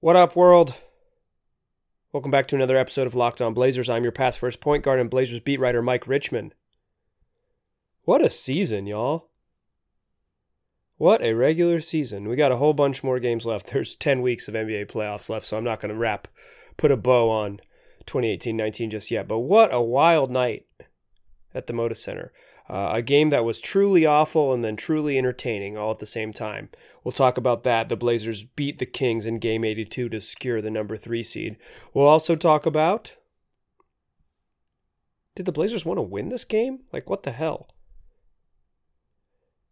What up, world? Welcome back to another episode of Locked On Blazers. I'm your past first point guard and Blazers beat writer Mike Richman. What a season, y'all. What a regular season. We got a whole bunch more games left. There's 10 weeks of NBA playoffs left, so I'm not going to wrap, put a bow on 2018 19 just yet. But what a wild night at the Moda Center. Uh, a game that was truly awful and then truly entertaining all at the same time. We'll talk about that. The Blazers beat the Kings in game 82 to secure the number three seed. We'll also talk about did the Blazers want to win this game? Like, what the hell?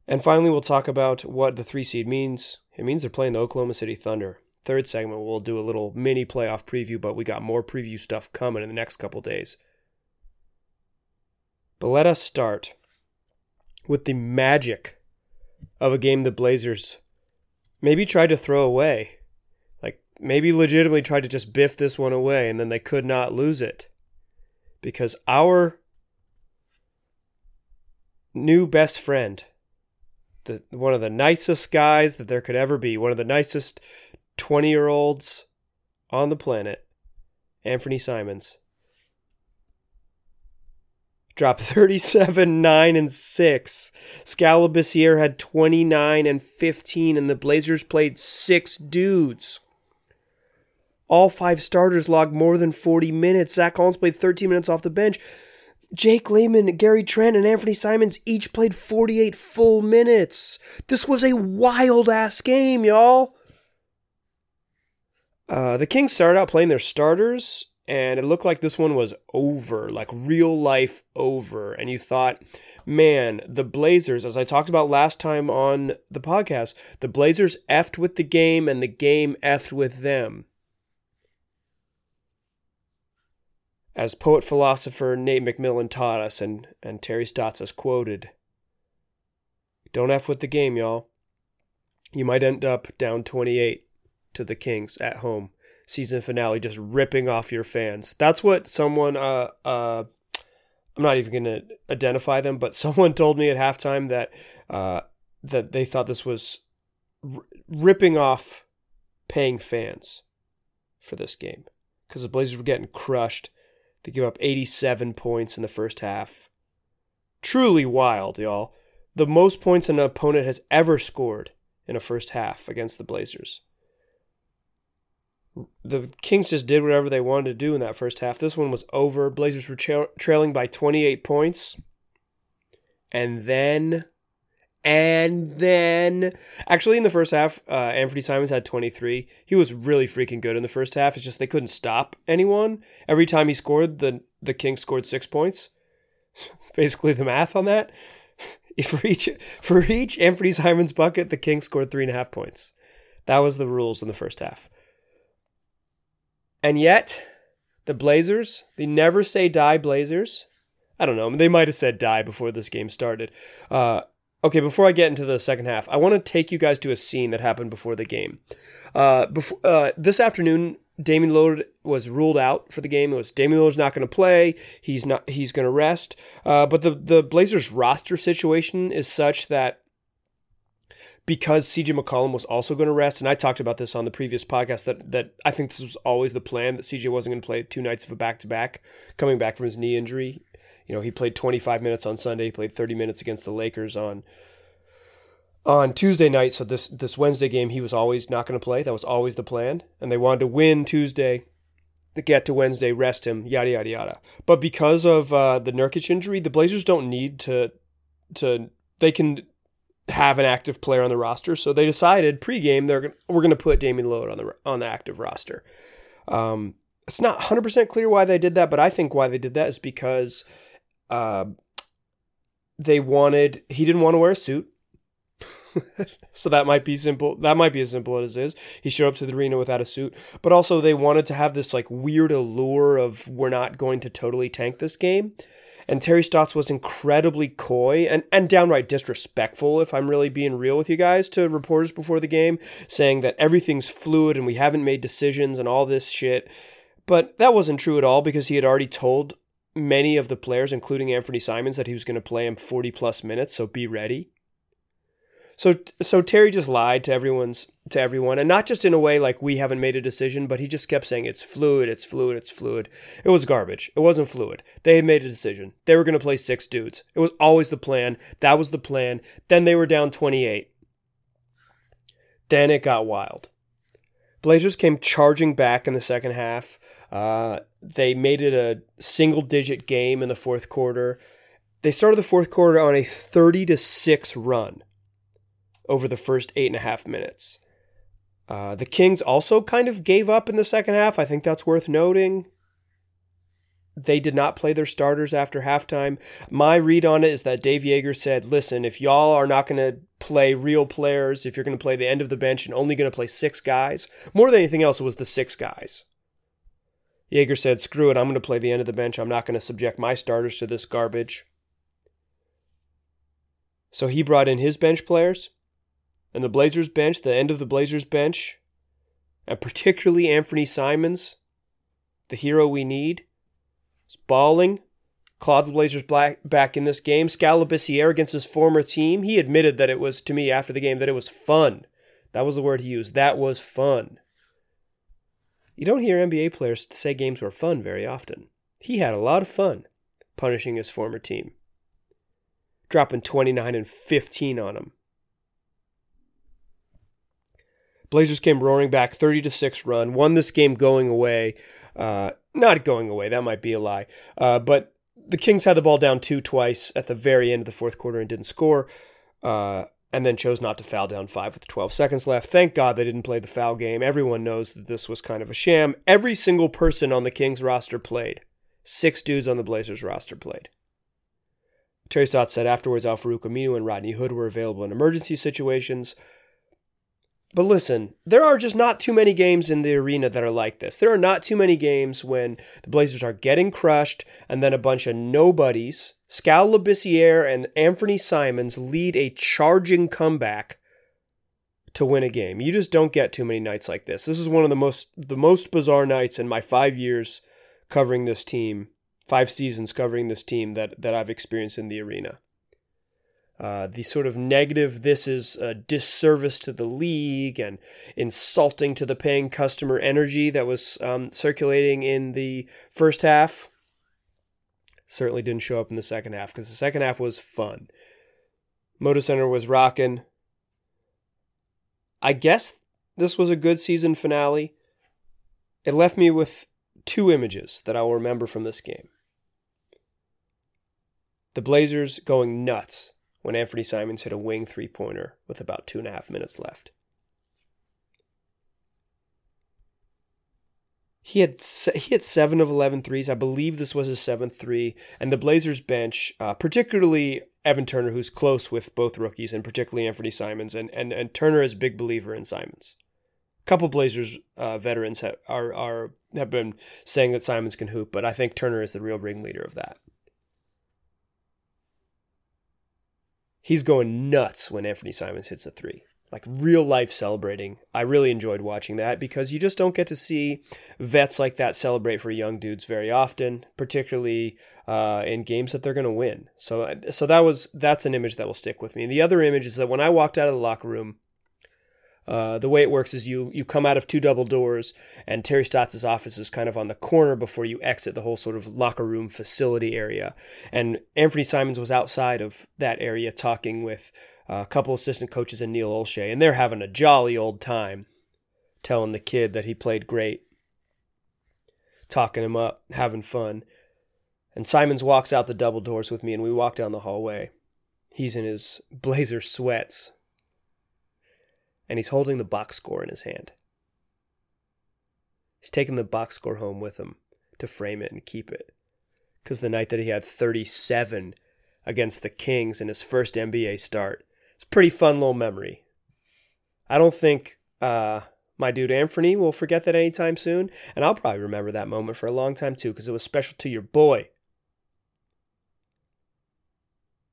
And finally, we'll talk about what the three seed means. It means they're playing the Oklahoma City Thunder. Third segment, we'll do a little mini playoff preview, but we got more preview stuff coming in the next couple days. But let us start with the magic of a game the Blazers maybe tried to throw away. Like, maybe legitimately tried to just biff this one away, and then they could not lose it. Because our new best friend, the one of the nicest guys that there could ever be, one of the nicest 20 year olds on the planet, Anfernee Simons, dropped 37, 9, and 6. Skal Labissiere had 29 and 15, and the Blazers played six dudes. All five starters logged more than 40 minutes. Zach Collins played 13 minutes off the bench. Jake Layman, Gary Trent, and Anfernee Simons each played 48 full minutes. This was a wild ass game, y'all. Uh, the Kings started out playing their starters, and it looked like this one was over, like real life over. And you thought, man, the Blazers, as I talked about last time on the podcast, the Blazers effed with the game and the game effed with them. As poet philosopher Nate McMillan taught us, and, and Terry Stotts has quoted, don't F with the game, y'all. You might end up down 28 to the Kings at home season finale just ripping off your fans. That's what someone uh uh I'm not even going to identify them, but someone told me at halftime that uh that they thought this was r- ripping off paying fans for this game cuz the Blazers were getting crushed. They give up 87 points in the first half. Truly wild, y'all. The most points an opponent has ever scored in a first half against the Blazers the Kings just did whatever they wanted to do in that first half. This one was over. Blazers were tra- trailing by 28 points. And then, and then, actually, in the first half, uh, Anfernee Simons had 23. He was really freaking good in the first half. It's just they couldn't stop anyone. Every time he scored, the, the Kings scored six points. Basically, the math on that. For each, for each Anfernee Simons bucket, the Kings scored three and a half points. That was the rules in the first half. And yet, the Blazers, the never say die Blazers, I don't know, they might have said die before this game started. Uh, okay, before I get into the second half, I want to take you guys to a scene that happened before the game. Uh, before, uh, this afternoon, Damian Lillard was ruled out for the game. It was Damian Lillard's not going to play. He's not. He's going to rest. Uh, but the the Blazers roster situation is such that because CJ McCollum was also going to rest, and I talked about this on the previous podcast that that I think this was always the plan that CJ wasn't going to play two nights of a back to back, coming back from his knee injury. You know, he played 25 minutes on Sunday, he played 30 minutes against the Lakers on on Tuesday night. So this this Wednesday game, he was always not going to play. That was always the plan, and they wanted to win Tuesday. To get to Wednesday, rest him, yada yada yada. But because of uh, the Nurkic injury, the Blazers don't need to to they can have an active player on the roster. So they decided pregame they're we're going to put Damian Lillard on the on the active roster. Um, it's not 100% clear why they did that, but I think why they did that is because uh, they wanted he didn't want to wear a suit. so that might be simple. That might be as simple as it is. He showed up to the arena without a suit, but also they wanted to have this like weird allure of we're not going to totally tank this game. And Terry Stotts was incredibly coy and, and downright disrespectful, if I'm really being real with you guys, to reporters before the game, saying that everything's fluid and we haven't made decisions and all this shit. But that wasn't true at all because he had already told many of the players, including Anfernee Simons, that he was going to play him 40 plus minutes, so be ready. So so Terry just lied to everyone's to everyone, and not just in a way like we haven't made a decision, but he just kept saying it's fluid, it's fluid, it's fluid. It was garbage. It wasn't fluid. They had made a decision. They were going to play six dudes. It was always the plan. That was the plan. Then they were down 28. Then it got wild. Blazers came charging back in the second half. Uh, they made it a single digit game in the fourth quarter. They started the fourth quarter on a 30 to 6 run over the first eight and a half minutes. Uh, the Kings also kind of gave up in the second half. I think that's worth noting. They did not play their starters after halftime. My read on it is that Dave Joerger said, listen, if y'all are not going to play real players, if you're going to play the end of the bench and only going to play six guys, more than anything else, it was the six guys. Joerger said, screw it, I'm going to play the end of the bench. I'm not going to subject my starters to this garbage. So he brought in his bench players and the Blazers bench, the end of the Blazers bench, and particularly Anfernee Simons, the hero we need, is balling. Clawed the Blazers back in this game. Skal against his former team. He admitted that it was to me after the game that it was fun. That was the word he used. That was fun. You don't hear NBA players say games were fun very often. He had a lot of fun punishing his former team, dropping 29 and 15 on them. Blazers came roaring back, 30 to 6 run, won this game going away. Uh, not going away, that might be a lie. Uh, but the Kings had the ball down two twice at the very end of the fourth quarter and didn't score. Uh, and then chose not to foul down five with 12 seconds left. Thank God they didn't play the foul game. Everyone knows that this was kind of a sham. Every single person on the Kings roster played. Six dudes on the Blazers roster played. Terry Stotts said afterwards Al-Farouq Aminu and Rodney Hood were available in emergency situations. But listen, there are just not too many games in the arena that are like this. There are not too many games when the Blazers are getting crushed and then a bunch of nobodies, Skal Labissiere and Anfernee Simons, lead a charging comeback to win a game. You just don't get too many nights like this. This is one of the most the most bizarre nights in my five years covering this team, five seasons covering this team that that I've experienced in the arena. Uh, the sort of negative, this is a disservice to the league and insulting to the paying customer energy that was um, circulating in the first half certainly didn't show up in the second half because the second half was fun. Moda Center was rocking. I guess this was a good season finale. It left me with two images that I will remember from this game. The Blazers going nuts when Anfernee Simons hit a wing three pointer with about two and a half minutes left. He had he had seven of 11 threes. I believe this was his seventh three. And the Blazers bench, uh, particularly Evan Turner, who's close with both rookies, and particularly Anfernee Simons, and and, and Turner is a big believer in Simons. A couple Blazers uh, veterans have, are are have been saying that Simons can hoop, but I think Turner is the real ringleader of that. He's going nuts when Anfernee Simons hits a three. Like real life celebrating. I really enjoyed watching that because you just don't get to see vets like that celebrate for young dudes very often, particularly uh, in games that they're going to win. So, so that was that's an image that will stick with me. And the other image is that when I walked out of the locker room, uh, the way it works is you you come out of two double doors, and Terry Stotts' office is kind of on the corner before you exit the whole sort of locker room facility area. And Anfernee Simons was outside of that area talking with a couple assistant coaches and Neil Olshey, and they're having a jolly old time, telling the kid that he played great, talking him up, having fun. And Simons walks out the double doors with me, and we walk down the hallway. He's in his blazer sweats, and he's holding the box score in his hand. He's taking the box score home with him to frame it and keep it. Because the night that he had 37 against the Kings in his first NBA start, it's a pretty fun little memory. I don't think uh, my dude Anfernee will forget that anytime soon, and I'll probably remember that moment for a long time too, because it was special to your boy.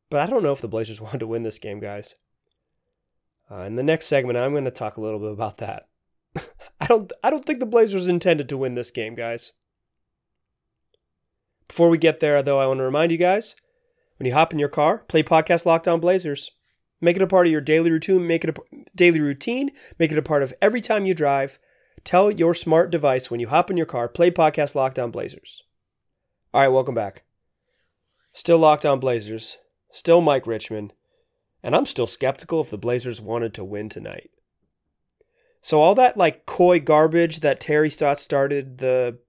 But I don't know if the Blazers wanted to win this game, guys. Uh, in the next segment, I'm going to talk a little bit about that. I don't I don't think the Blazers intended to win this game, guys. Before we get there, though, I want to remind you guys when you hop in your car, play podcast Locked On Blazers. Make it a part of your daily routine. Make it a daily routine. Make it a part of every time you drive. Tell your smart device when you hop in your car, play podcast Locked On Blazers. All right, welcome back. Still Locked On Blazers. Still Mike Richman. And I'm still skeptical if the Blazers wanted to win tonight. So all that like coy garbage that Terry Stotts started the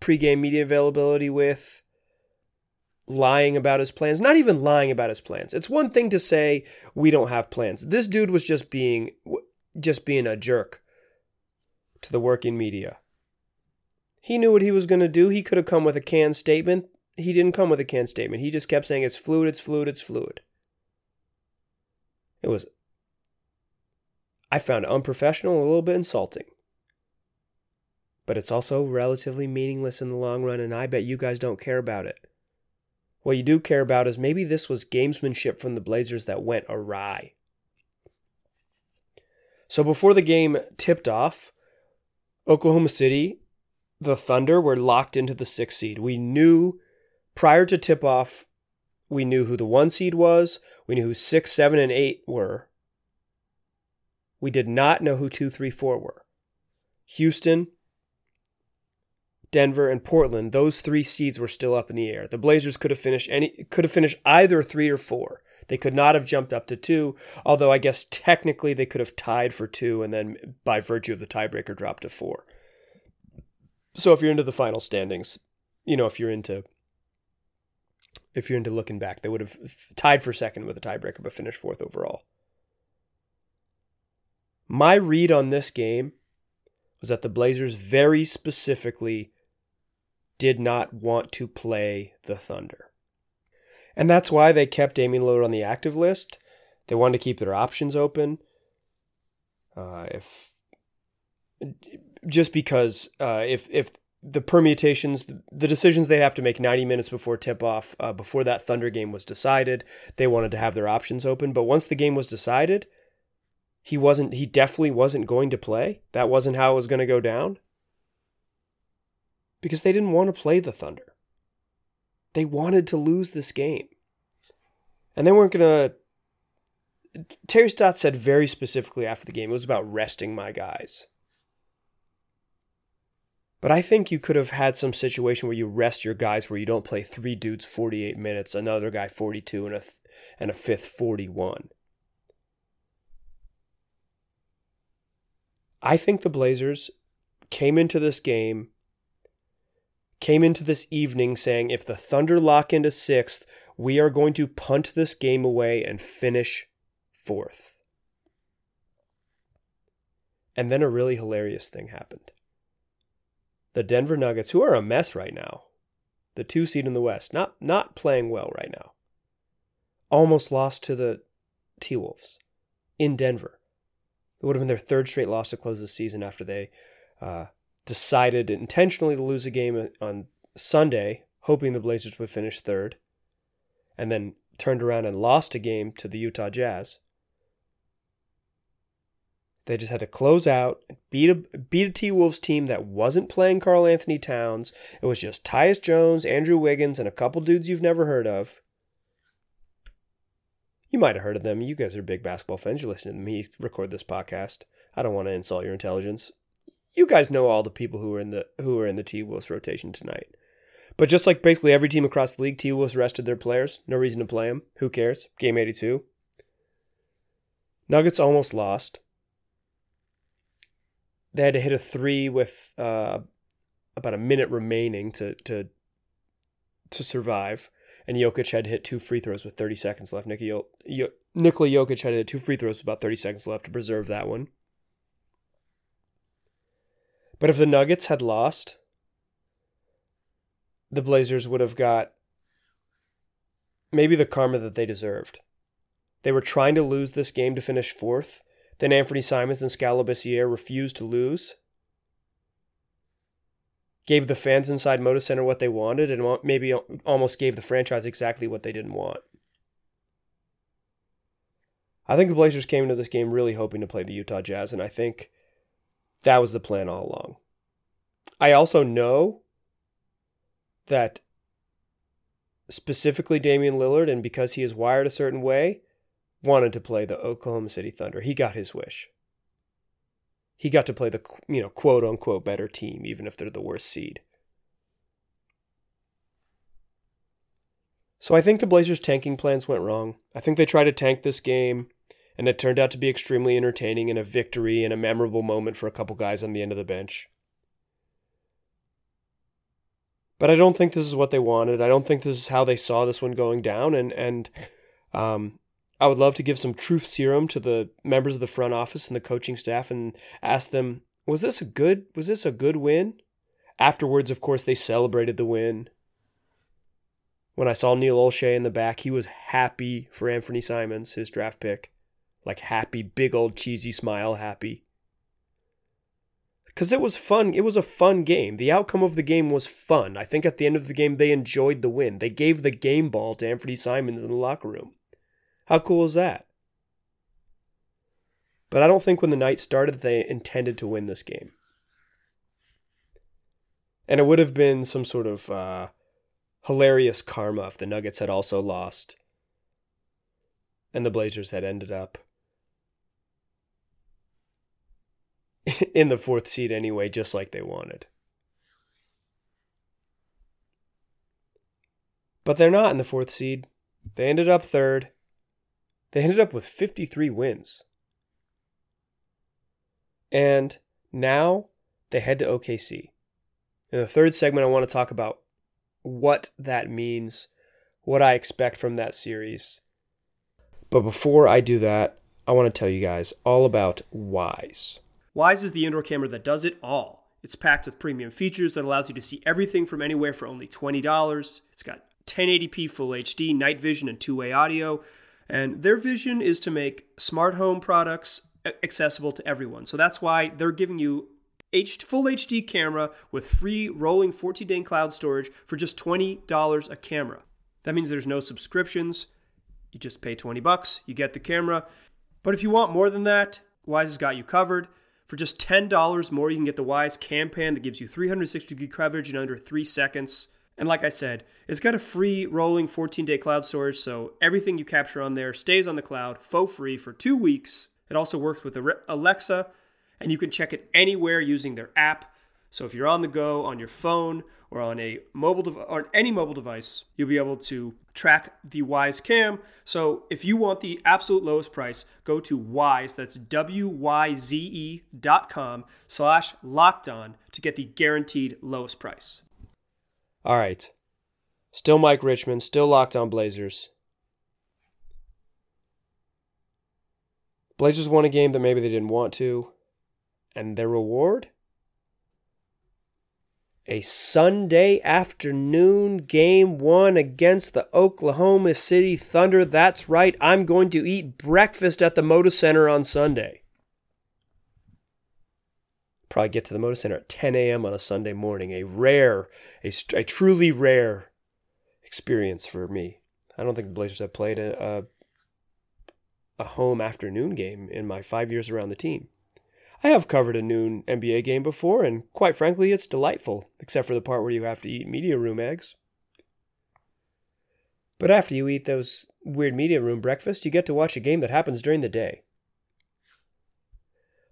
pregame media availability with, lying about his plans, not even lying about his plans. It's one thing to say we don't have plans. This dude was just being just being a jerk to the working media. He knew what he was going to do. He could have come with a canned statement. He didn't come with a canned statement. He just kept saying it's fluid, it's fluid, it's fluid. It was I found it unprofessional, a little bit insulting. But it's also relatively meaningless in the long run, and I bet you guys don't care about it. What you do care about is maybe this was gamesmanship from the Blazers that went awry. So before the game tipped off, Oklahoma City, the Thunder were locked into the sixth seed. We knew prior to tip off, we knew who the one seed was, we knew who six, seven, and eight were. We did not know who two, three, four were. Houston, Denver, and Portland, those three seeds were still up in the air. The Blazers could have finished any could have finished either three or four. They could not have jumped up to two, although I guess technically they could have tied for two and then by virtue of the tiebreaker dropped to four. So if you're into the final standings, you know, if you're into if you're into looking back, they would have tied for second with a tiebreaker but finished fourth overall. My read on this game was that the Blazers very specifically did not want to play the Thunder. And that's why they kept Damian Lillard on the active list. They wanted to keep their options open. Uh, if just because uh, if if the permutations, the decisions they have to make 90 minutes before tip off, uh, before that Thunder game was decided, they wanted to have their options open. But once the game was decided, he wasn't he definitely wasn't going to play. That wasn't how it was going to go down. Because they didn't want to play the Thunder. They wanted to lose this game. And they weren't going to Terry Stotts said very specifically after the game it was about resting my guys. But I think you could have had some situation where you rest your guys where you don't play three dudes 48 minutes, another guy 42 and a and a fifth 41. I think the Blazers came into this game, came into this evening saying if the Thunder lock into sixth, we are going to punt this game away and finish fourth. And then a really hilarious thing happened. The Denver Nuggets, who are a mess right now, the two seed in the West, not not playing well right now, almost lost to the T Wolves in Denver. It would have been their third straight loss to close the season after they uh, decided intentionally to lose a game on Sunday, hoping the Blazers would finish third, and then turned around and lost a game to the Utah Jazz. They just had to close out, beat a beat a T Wolves team that wasn't playing Karl-Anthony Towns. It was just Tyus Jones, Andrew Wiggins, and a couple dudes you've never heard of. You might have heard of them. You guys are big basketball fans. You're listening to me record this podcast. I don't want to insult your intelligence. You guys know all the people who are in the who are in the T Wolves rotation tonight. But just like basically every team across the league, T Wolves rested their players. No reason to play them. Who cares? Game 82. Nuggets almost lost. They had to hit a three with uh, about a minute remaining to to to survive and Jokic had hit two free throws with 30 seconds left. Nikola Jokic had hit two free throws with about 30 seconds left to preserve that one. But if the Nuggets had lost, the Blazers would have got maybe the karma that they deserved. They were trying to lose this game to finish fourth. Then Anfernee Simons and Skal refused to lose gave the fans inside Moda Center what they wanted and maybe almost gave the franchise exactly what they didn't want. I think the Blazers came into this game really hoping to play the Utah Jazz, and I think that was the plan all along. I also know that specifically Damian Lillard, and because he is wired a certain way, wanted to play the Oklahoma City Thunder. He got his wish. He got to play the you know quote unquote better team, even if they're the worst seed. So I think the Blazers' tanking plans went wrong. I think they tried to tank this game, and it turned out to be extremely entertaining and a victory and a memorable moment for a couple guys on the end of the bench. But I don't think this is what they wanted. I don't think this is how they saw this one going down. And and um, I would love to give some truth serum to the members of the front office and the coaching staff and ask them, was this a good was this a good win? Afterwards, of course, they celebrated the win when I saw Neil Olshey in the back, he was happy for Anfernee Simons, his draft pick. Like happy, big old cheesy smile, happy. Because it was fun. It was a fun game. The outcome of the game was fun. I think at the end of the game, they enjoyed the win. They gave the game ball to Anfernee Simons in the locker room. How cool is that? But I don't think when the night started, they intended to win this game. And it would have been some sort of uh, hilarious karma if the Nuggets had also lost and the Blazers had ended up in the fourth seed anyway, just like they wanted. But they're not in the fourth seed. They ended up third. They ended up with 53 wins. And now they head to OKC. In the third segment, I want to talk about what that means, what I expect from that series. But before I do that, I want to tell you guys all about Wyze. Wyze is the indoor camera that does it all. It's packed with premium features that allows you to see everything from anywhere for only $20. It's got 1080p full HD, night vision, and two way audio. And their vision is to make smart home products accessible to everyone. So that's why they're giving you H- full HD camera with free rolling 14 day cloud storage for just $20 a camera. That means there's no subscriptions. You just pay 20 bucks, you get the camera. But if you want more than that, Wyze has got you covered. For just $10 more, you can get the Wyze Cam Pan that gives you 360 degree coverage in under three seconds. And like I said, it's got a free rolling 14 day cloud storage, so everything you capture on there stays on the cloud for free for two weeks. It also works with Alexa and you can check it anywhere using their app. So if you're on the go on your phone or on a mobile or any mobile device, you'll be able to track the Wyze Cam. So if you want the absolute lowest price, go to Wyze. That's W Y Z E dot com slash locked on to get the guaranteed lowest price. All right. Still Mike Richman, still locked on Blazers. Blazers won a game that maybe they didn't want to. And their reward? A Sunday afternoon game one against the Oklahoma City Thunder. That's right, I'm going to eat breakfast at the Moda Center on Sunday. Probably get to the Moda Center at 10 a.m. on a Sunday morning. A rare, a, a truly rare experience for me. I don't think the Blazers have played a, a, a home afternoon game in my five years around the team. I have covered a noon NBA game before, and quite frankly, it's delightful, except for the part where you have to eat media room eggs. But after you eat those weird media room breakfast, you get to watch a game that happens during the day.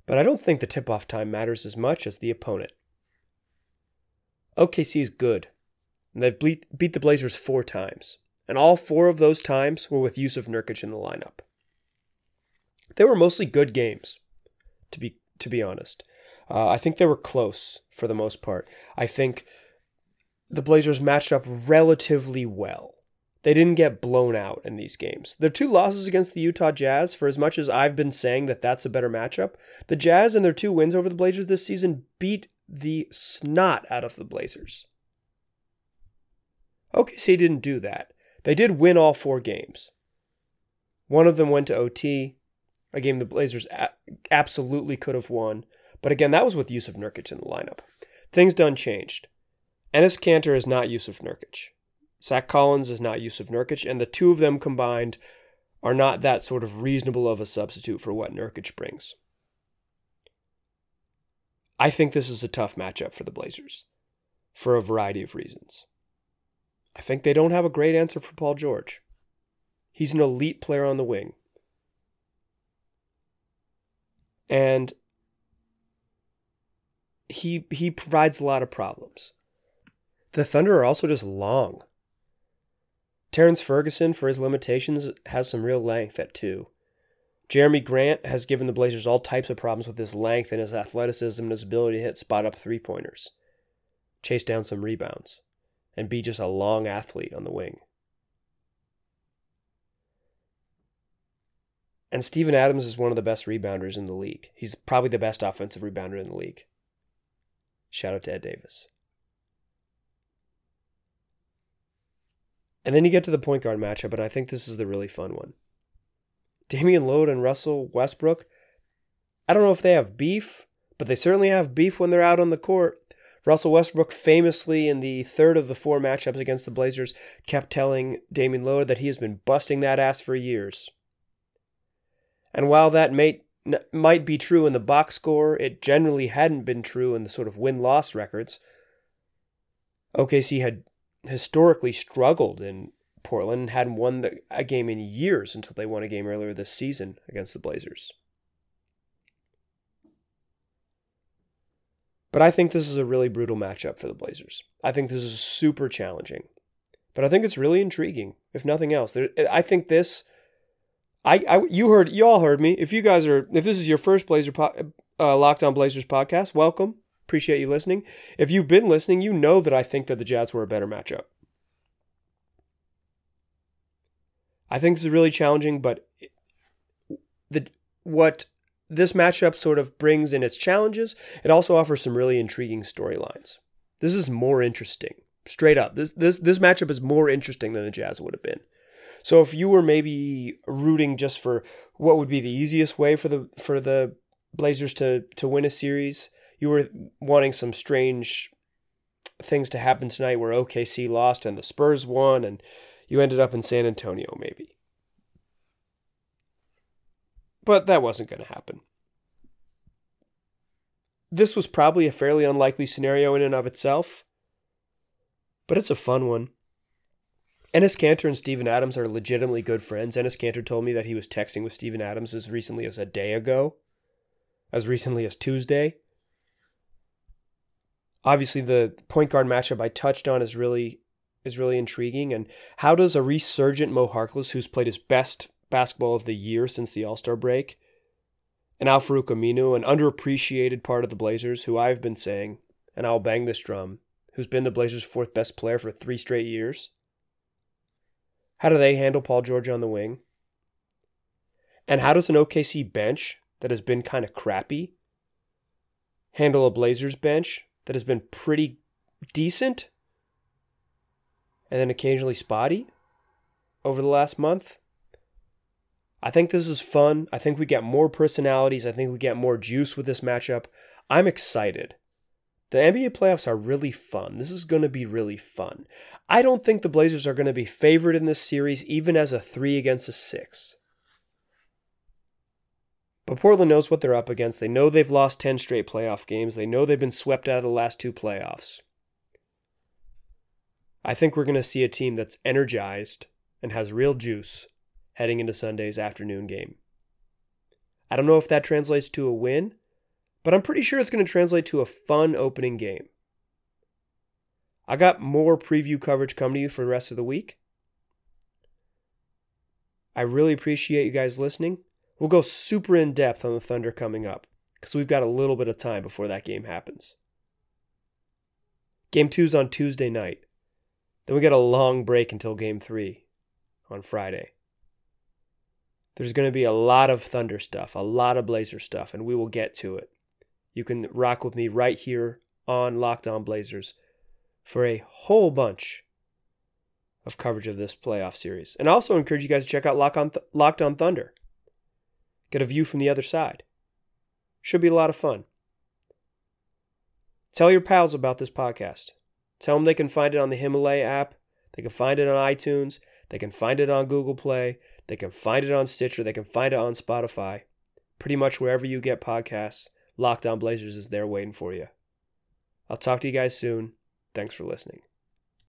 But I don't think the tip off time matters as much as the opponent. OKC is good, and they've beat, the Blazers four times, and all four of those times were with Jusuf Nurkic in the lineup. They were mostly good games, to be to be honest. Uh, I think they were close for the most part. I think the Blazers matched up relatively well. They didn't get blown out in these games. Their two losses against the Utah Jazz, for as much as I've been saying that that's a better matchup, the Jazz and their two wins over the Blazers this season beat the snot out of the Blazers. OKC didn't do that. They did win all four games. One of them went to OT a game the Blazers absolutely could have won. But again, that was with Jusuf Nurkic in the lineup. Things done changed. Enes Kanter is not Jusuf Nurkic. Zach Collins is not Jusuf Nurkic, and the two of them combined are not that sort of reasonable of a substitute for what Nurkic brings. I think this is a tough matchup for the Blazers for a variety of reasons. I think they don't have a great answer for Paul George. He's an elite player on the wing. And he he provides a lot of problems. The Thunder are also just long. Terrence Ferguson, for his limitations, has some real length at two. Jerami Grant has given the Blazers all types of problems with his length and his athleticism and his ability to hit spot up three pointers, chase down some rebounds, and be just a long athlete on the wing. And Steven Adams is one of the best rebounders in the league. He's probably the best offensive rebounder in the league. Shout out to Ed Davis. And then you get to the point guard matchup, and I think this is the really fun one. Damian Lillard and Russell Westbrook. I don't know if they have beef, but they certainly have beef when they're out on the court. Russell Westbrook famously in the third of the four matchups against the Blazers kept telling Damian Lillard that he has been busting that ass for years. And while that may, might be true in the box score, it generally hadn't been true in the sort of win loss records. OKC had historically struggled in Portland and hadn't won the, a game in years until they won a game earlier this season against the Blazers. But I think this is a really brutal matchup for the Blazers. I think this is super challenging. But I think it's really intriguing, if nothing else. There, I think this. I, I you heard you all heard me. If you guys are if this is your first Blazer po- uh, Locked On Blazers podcast, welcome. Appreciate you listening. If you've been listening, you know that I think that the Jazz were a better matchup. I think this is really challenging, but the what this matchup sort of brings in its challenges, it also offers some really intriguing storylines. This is more interesting. Straight up. This this this matchup is more interesting than the Jazz would have been. So if you were maybe rooting just for what would be the easiest way for the for the Blazers to to win a series, you were wanting some strange things to happen tonight where OKC lost and the Spurs won and you ended up in San Antonio maybe. But that wasn't going to happen. This was probably a fairly unlikely scenario in and of itself, but it's a fun one. Enes Kanter and Steven Adams are legitimately good friends. Enes Kanter told me that he was texting with Steven Adams as recently as a day ago, as recently as Tuesday. Obviously, the point guard matchup I touched on is really is really intriguing. And how does a resurgent Mo Harkless, who's played his best basketball of the year since the All Star break, and Al-Farouq Aminu, an underappreciated part of the Blazers, who I've been saying, and I'll bang this drum, who's been the Blazers' fourth best player for three straight years. How do they handle Paul George on the wing? And how does an OKC bench that has been kind of crappy handle a Blazers bench that has been pretty decent and then occasionally spotty over the last month. I think this is fun. I think we get more personalities. I think we get more juice with this matchup. I'm excited. The NBA playoffs are really fun. This is going to be really fun. I don't think the Blazers are going to be favored in this series, even as a three against a six. But Portland knows what they're up against. They know they've lost 10 straight playoff games. They know they've been swept out of the last two playoffs. I think we're going to see a team that's energized and has real juice heading into Sunday's afternoon game. I don't know if that translates to a win, but I'm pretty sure it's going to translate to a fun opening game. I got more preview coverage coming to you for the rest of the week. I really appreciate you guys listening. We'll go super in depth on the Thunder coming up because we've got a little bit of time before that game happens. Game two's on Tuesday night. Then we get a long break until game three on Friday. There's going to be a lot of Thunder stuff, a lot of Blazer stuff, and we will get to it. You can rock with me right here on Locked On Blazers for a whole bunch of coverage of this playoff series. And I also encourage you guys to check out Lock on Th- Locked On Thunder. Get a view from the other side. Should be a lot of fun. Tell your pals about this podcast. Tell them they can find it on the Himalaya app. They can find it on iTunes. They can find it on Google Play. They can find it on Stitcher. They can find it on Spotify. Pretty much wherever you get podcasts, Locked On Blazers is there waiting for you. I'll talk to you guys soon. Thanks for listening.